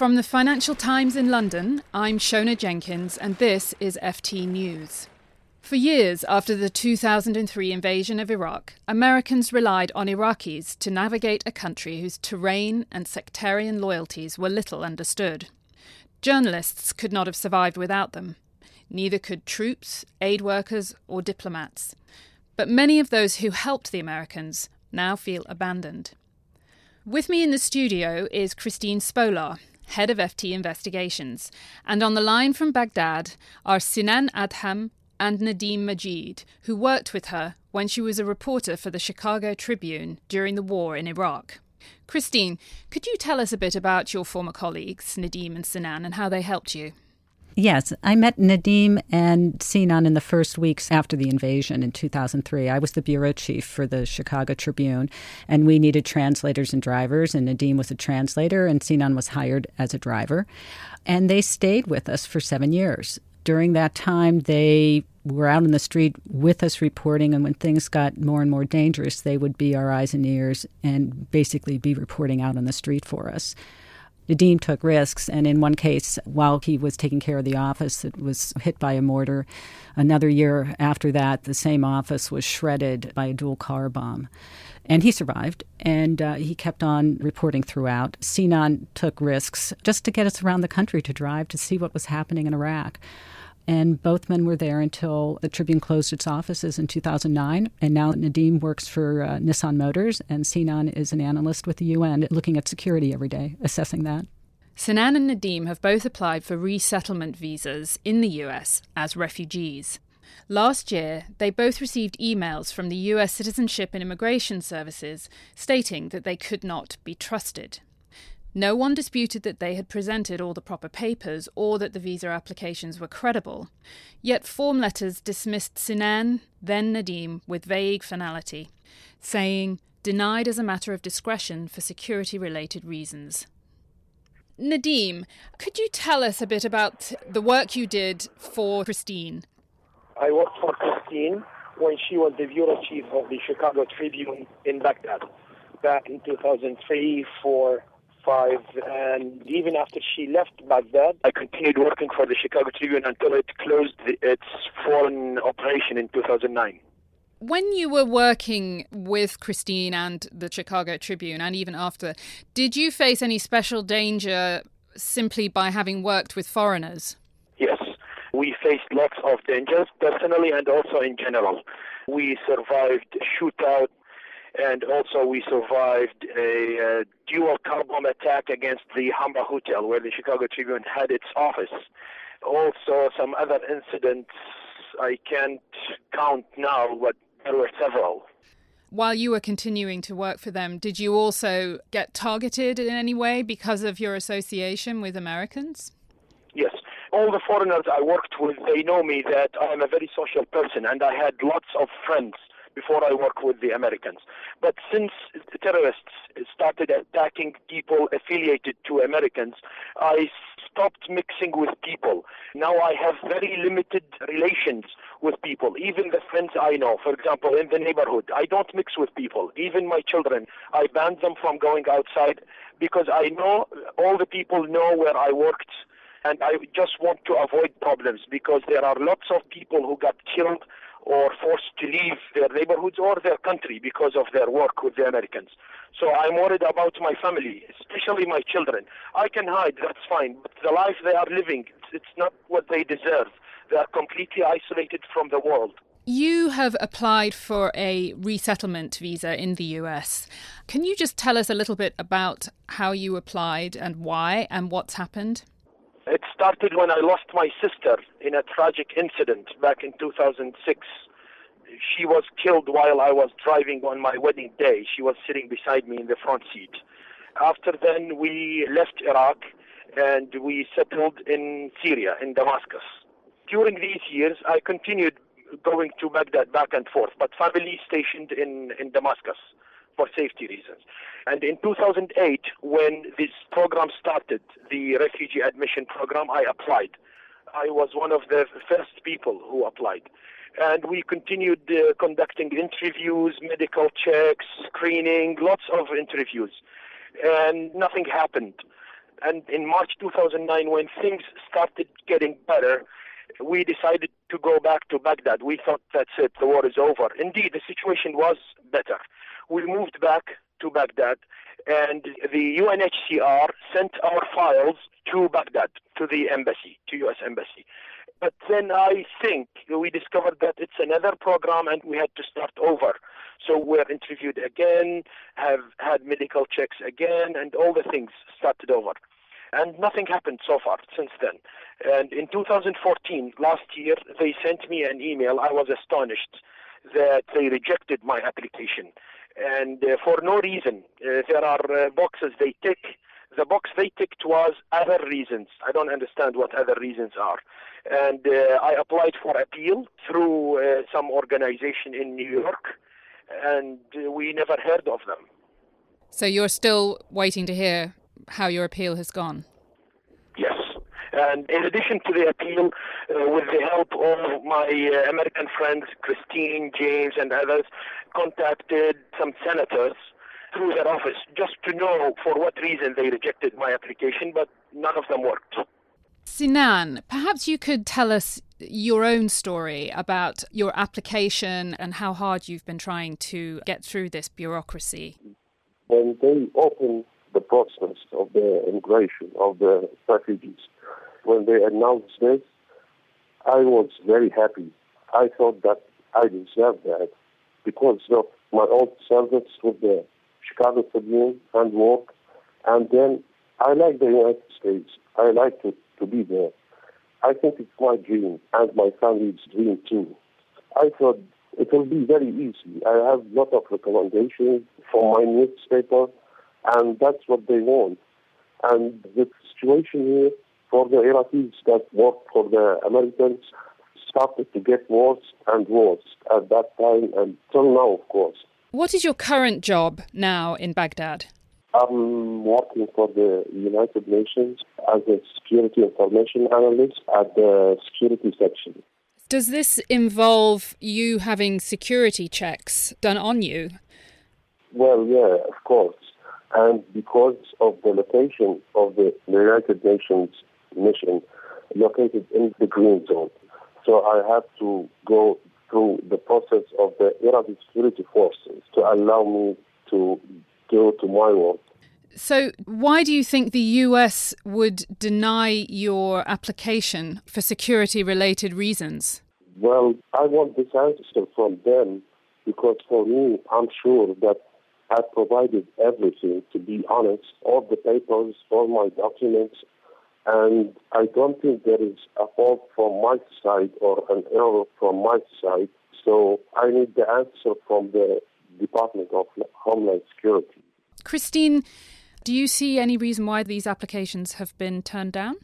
From the Financial Times in London, I'm Siona Jenkins, and this is FT News. For years after the 2003 invasion of Iraq, Americans relied on Iraqis to navigate a country whose terrain and sectarian loyalties were little understood. Journalists could not have survived without them. Neither could troops, aid workers, or diplomats. But many of those who helped the Americans now feel abandoned. With me in the studio is Christine Spolar, head of FT Investigations, and on the line from Baghdad are Sinan Adham and Nadim Majid, who worked with her when she was a reporter for the Chicago Tribune during the war in Iraq. Christine, could you tell us a bit about your former colleagues, Nadim and Sinan, and how they helped you? Yes, I met Nadim and Sinan in the first weeks after the invasion in 2003. I was the bureau chief for the Chicago Tribune, and we needed translators and drivers, and Nadim was a translator, and Sinan was hired as a driver. And they stayed with us for seven years. During that time, they were out in the street with us reporting, and when things got more and more dangerous, they would be our eyes and ears and basically be reporting out on the street for us. Nadim took risks, and in one case, while he was taking care of the office, it was hit by a mortar. Another year after that, the same office was shredded by a dual car bomb. And he survived, and uh, he kept on reporting throughout. Sinan took risks just to get us around the country to drive to see what was happening in Iraq. And both men were there until the Tribune closed its offices in 2009. And now Nadim works for uh, Nissan Motors, and Sinan is an analyst with the UN looking at security every day, assessing that. Sinan and Nadim have both applied for resettlement visas in the US as refugees. Last year, they both received emails from the US Citizenship and Immigration Services stating that they could not be trusted. No one disputed that they had presented all the proper papers or that the visa applications were credible. Yet form letters dismissed Sinan, then Nadim, with vague finality, saying, denied as a matter of discretion for security related reasons. Nadim, could you tell us a bit about the work you did for Christine? I worked for Christine when she was the bureau chief of the Chicago Tribune in Baghdad back in 2003 for five, and even after she left Baghdad, I continued working for the Chicago Tribune until it closed its foreign operation in 2009. When you were working with Christine and the Chicago Tribune, and even after, did you face any special danger simply by having worked with foreigners? Yes, we faced lots of dangers, personally and also in general. We survived shootout and also we survived a, dual car bomb attack against the Hamra Hotel where the Chicago Tribune had its office. Also, some other incidents I can't count now, but there were several. While you were continuing to work for them, did you also get targeted in any way because of your association with Americans? Yes. All the foreigners I worked with, they know me that I'm a very social person and I had lots of friends before I work with the Americans. But since terrorists started attacking people affiliated to Americans, I stopped mixing with people. Now I have very limited relations with people, even the friends I know. For example, in the neighborhood, I don't mix with people. Even my children, I banned them from going outside because I know all the people know where I worked and I just want to avoid problems because there are lots of people who got killed or forced to leave their neighborhoods or their country because of their work with the Americans. So I'm worried about my family, especially my children. I can hide, that's fine, but the life they are living, it's not what they deserve. They are completely isolated from the world. You have applied for a resettlement visa in the US. Can you just tell us a little bit about how you applied and why and what's happened? It started when I lost my sister in a tragic incident back in 2006. She was killed while I was driving on my wedding day. She was sitting beside me in the front seat. After then, we left Iraq and we settled in Syria, in Damascus. During these years, I continued going to Baghdad back and forth, but family stationed in, in Damascus for safety reasons. And in 2008, when this program started, the refugee admission program, I applied. I was one of the first people who applied. And we continued uh, conducting interviews, medical checks, screening, lots of interviews. And nothing happened. And in March 2009, when things started getting better, we decided to go back to Baghdad. We thought that's it, the war is over. Indeed, the situation was better. We moved back to Baghdad, and the UNHCR sent our files to Baghdad, to the embassy, to U.S. embassy. But then I think we discovered that it's another program and we had to start over. So we're interviewed again, have had medical checks again, and all the things started over. And nothing happened so far since then. And in 2014, last year, they sent me an email. I was astonished that they rejected my application. And uh, for no reason. Uh, there are uh, boxes they tick. The box they ticked was other reasons. I don't understand what other reasons are. And uh, I applied for appeal through uh, some organization in New York, and uh, we never heard of them. So you're still waiting to hear how your appeal has gone? Yes. And in addition to the appeal, uh, with the help of my uh, American friends, Christine, James, and others, contacted some senators through their office just to know for what reason they rejected my application, but none of them worked. Sinan, perhaps you could tell us your own story about your application and how hard you've been trying to get through this bureaucracy. When they opened the process of the immigration of the refugees, when they announced this, I was very happy. I thought that I deserved that because of my old service with the Chicago Tribune and work. And then I like the United States. I like to, to be there. I think it's my dream and my family's dream too. I thought it will be very easy. I have a lot of recommendations from my newspaper, and that's what they want. And the situation here for the Iraqis that worked for the Americans started to get worse and worse at that time until now, of course. What is your current job now in Baghdad? I'm working for the United Nations as a security information analyst at the security section. Does this involve you having security checks done on you? Well, yeah, of course. And because of the location of the United Nations mission located in the green zone, so I have to go through the process of the Iraqi security forces to allow me to go to my work. So, why do you think the US would deny your application for security related reasons? Well, I want this answer from them because for me, I'm sure that I provided everything, to be honest, all the papers, all my documents, and I don't think there is a fault from my side or an error from my side. So I need the answer from the Department of Homeland Security. Christine, do you see any reason why these applications have been turned down?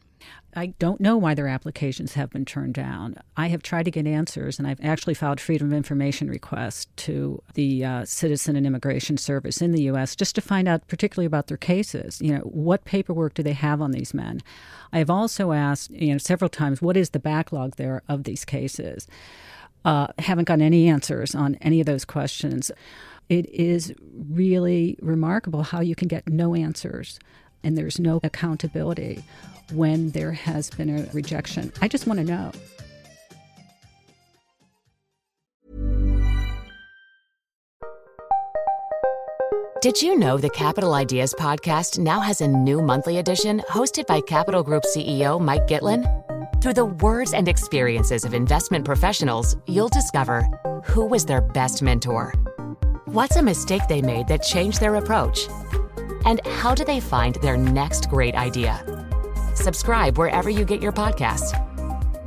I don't know why their applications have been turned down. I have tried to get answers, and I've actually filed freedom of information requests to the uh, Citizen and Immigration Service in the U.S. just to find out, particularly about their cases. You know, what paperwork do they have on these men? I have also asked, you know, several times, what is the backlog there of these cases? Uh, haven't gotten any answers on any of those questions. It is really remarkable how you can get no answers and there's no accountability when there has been a rejection. I just want to know. Did you know the Capital Ideas podcast now has a new monthly edition hosted by Capital Group CEO Mike Gitlin? Through the words and experiences of investment professionals, you'll discover who was their best mentor, what's a mistake they made that changed their approach, and how do they find their next great idea. Subscribe wherever you get your podcasts.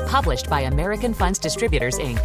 Published by American Funds Distributors, Inc.